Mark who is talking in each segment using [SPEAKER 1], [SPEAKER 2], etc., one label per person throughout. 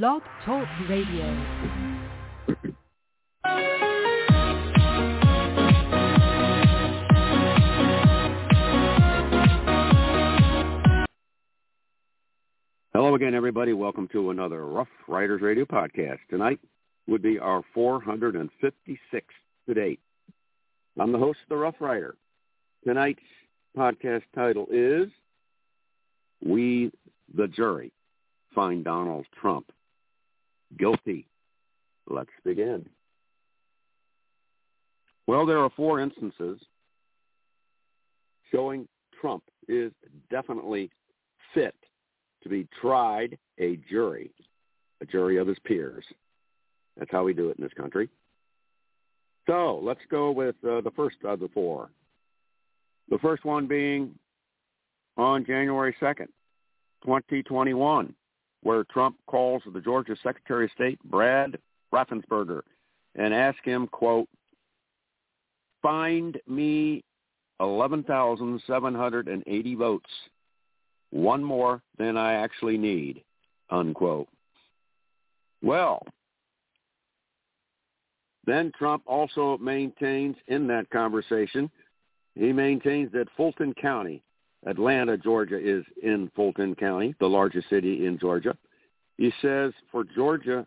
[SPEAKER 1] Blog Talk Radio.
[SPEAKER 2] Hello again, everybody. Welcome to another Rough Riders Radio podcast. Tonight would be our 456th to date. I'm the host of the Rough Rider. Tonight's podcast title is We the Jury Find Donald Trump Guilty. Let's begin. Well, there are four instances showing Trump is definitely fit to be tried a jury, a jury of his peers. That's how we do it in this country. So let's go with uh, the first of the four. The first one being on January 2nd, 2021, where Trump calls the Georgia Secretary of State, Brad Raffensperger, and asks him, quote, find me 11,780 votes one more than I actually need, unquote. Well, then Trump also maintains in that conversation, he maintains that Fulton County, Atlanta, Georgia is in Fulton County, the largest city in Georgia. He says for Georgia,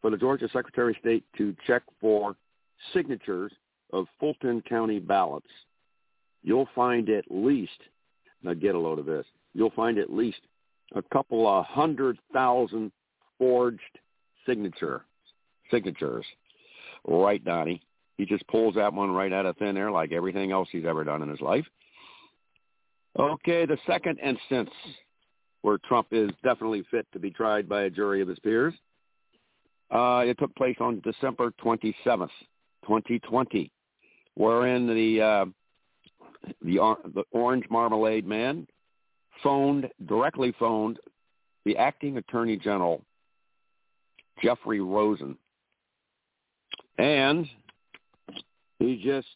[SPEAKER 2] for the Georgia Secretary of State to check for signatures of Fulton County ballots, you'll find at least, now get a load of this, you'll find at least a couple of hundred thousand forged signature signatures. Right, Donnie. He just pulls that one right out of thin air like everything else he's ever done in his life. Okay, the second instance where Trump is definitely fit to be tried by a jury of his peers. Uh, it took place on December 27th, 2020, wherein the uh, the, the Orange Marmalade Man phoned directly phoned the acting Attorney General Jeffrey Rosen, and he just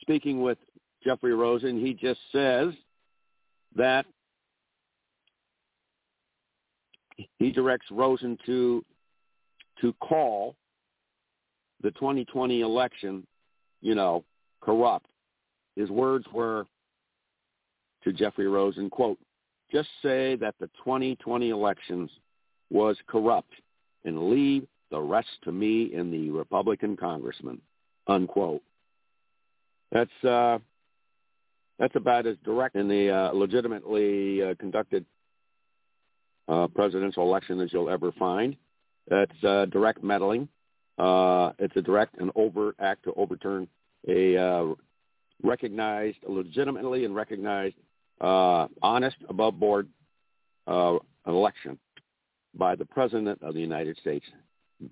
[SPEAKER 2] speaking with Jeffrey Rosen. He just says that he directs Rosen to to call the 2020 election, you know, corrupt. His words were to Jeffrey Rosen, quote, just say that the 2020 elections was corrupt and leave the rest to me and the Republican congressman, unquote. That's uh, that's about as direct in the uh, legitimately uh, conducted uh, presidential election as you'll ever find. That's uh, direct meddling. Uh, it's a direct and overt act to overturn a uh, recognized, legitimately and recognized, uh, honest, above board uh, election by the President of the United States,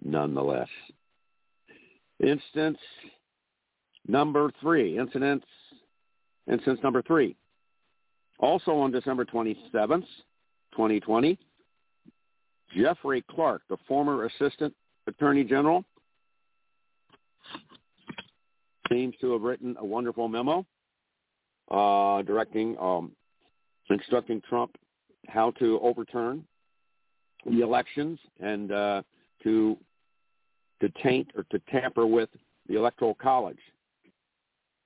[SPEAKER 2] nonetheless. Instance number three, incidents, instance number three. Also on December 27th, 2020, Jeffrey Clark, the former Assistant Attorney General, seems to have written a wonderful memo uh, directing, um, instructing Trump how to overturn the elections and uh, to to taint or to tamper with the Electoral College.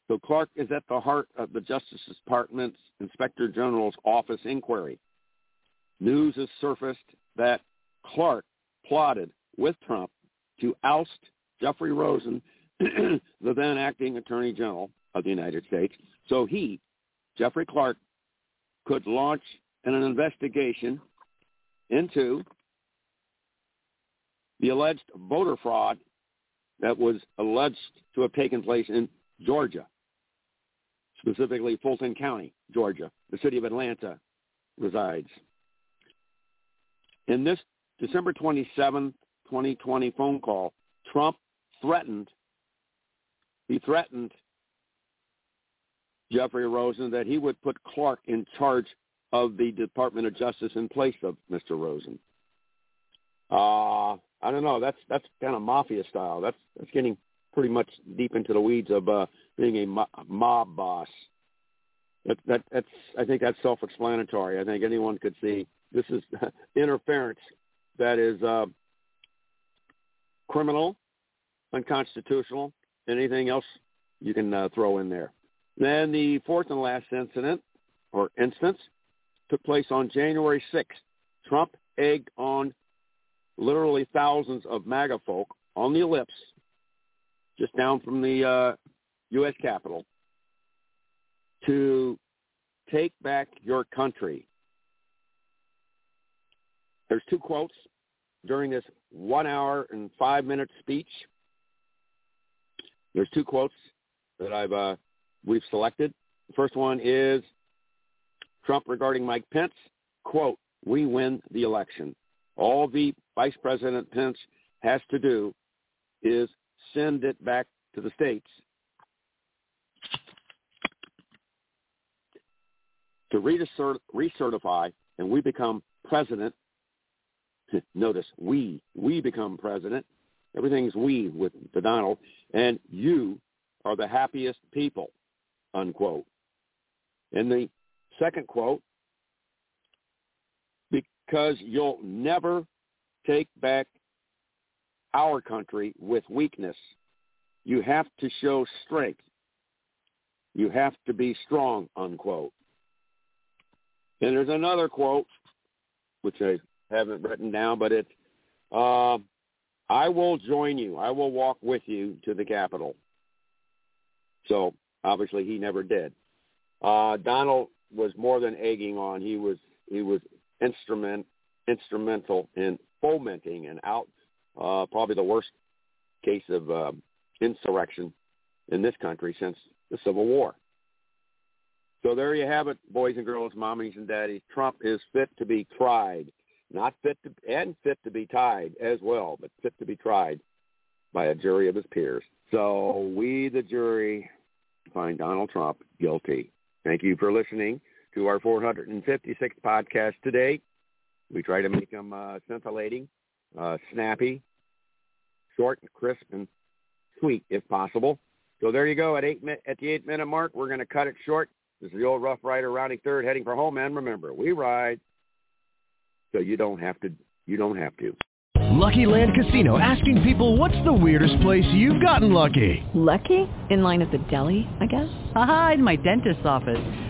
[SPEAKER 2] So Clark is at the heart of the Justice Department's Inspector General's office inquiry. News has surfaced that Clark plotted with Trump to oust Jeffrey Rosen, the then acting Attorney General of the United States, so he, Jeffrey Clark, could launch an investigation into the alleged voter fraud that was alleged to have taken place in Georgia, specifically Fulton County, Georgia. The city of Atlanta resides. In this December 27, 2020 phone call, Trump threatened, he threatened Jeffrey Rosen that he would put Clark in charge of the Department of Justice in place of Mr. Rosen. Uh, I don't know. That's that's kind of mafia style. That's that's getting pretty much deep into the weeds of uh, being a mo- mob boss. That, that that's I think that's self-explanatory. I think anyone could see this is interference that is uh, criminal, unconstitutional, anything else you can uh, throw in there. Then the fourth and last incident or instance took place on January 6th. Trump egged on literally thousands of MAGA folk on the ellipse, just down from the uh, U.S. Capitol, to take back your country. There's two quotes during this one hour and five minute speech. There's two quotes that I've uh, we've selected. The first one is Trump regarding Mike Pence. Quote, we win the election. All the Vice President Pence has to do is send it back to the states to recertify, and we become president. Notice we we become president. Everything's we with the Donald, and you are the happiest people. Unquote. And the second quote, because you'll never take back our country with weakness. You have to show strength. You have to be strong, unquote. And there's another quote, which I haven't written down, but it's, uh, I will join you. I will walk with you to the Capitol. So obviously he never did. Uh, Donald was more than egging on. He was he was instrument instrumental in fomenting and out uh, probably the worst case of uh, insurrection in this country since the Civil War. So there you have it, boys and girls, mommies and daddies. Trump is fit to be tried, not fit to and fit to be tied as well, but fit to be tried by a jury of his peers. So we, the jury, find Donald Trump guilty. Thank you for listening to our 456th podcast today. We try to make them uh, scintillating, uh, snappy, short and crisp and sweet if possible. So there you go. At eight at the eight minute mark, we're going to cut it short. This is the old Rough Rider rounding third, heading for home. And remember, we ride so you don't have to. You don't have to.
[SPEAKER 1] Lucky Land Casino asking people, "What's the weirdest place you've gotten lucky?"
[SPEAKER 3] Lucky in line at the deli, I guess.
[SPEAKER 4] Aha, in my dentist's office.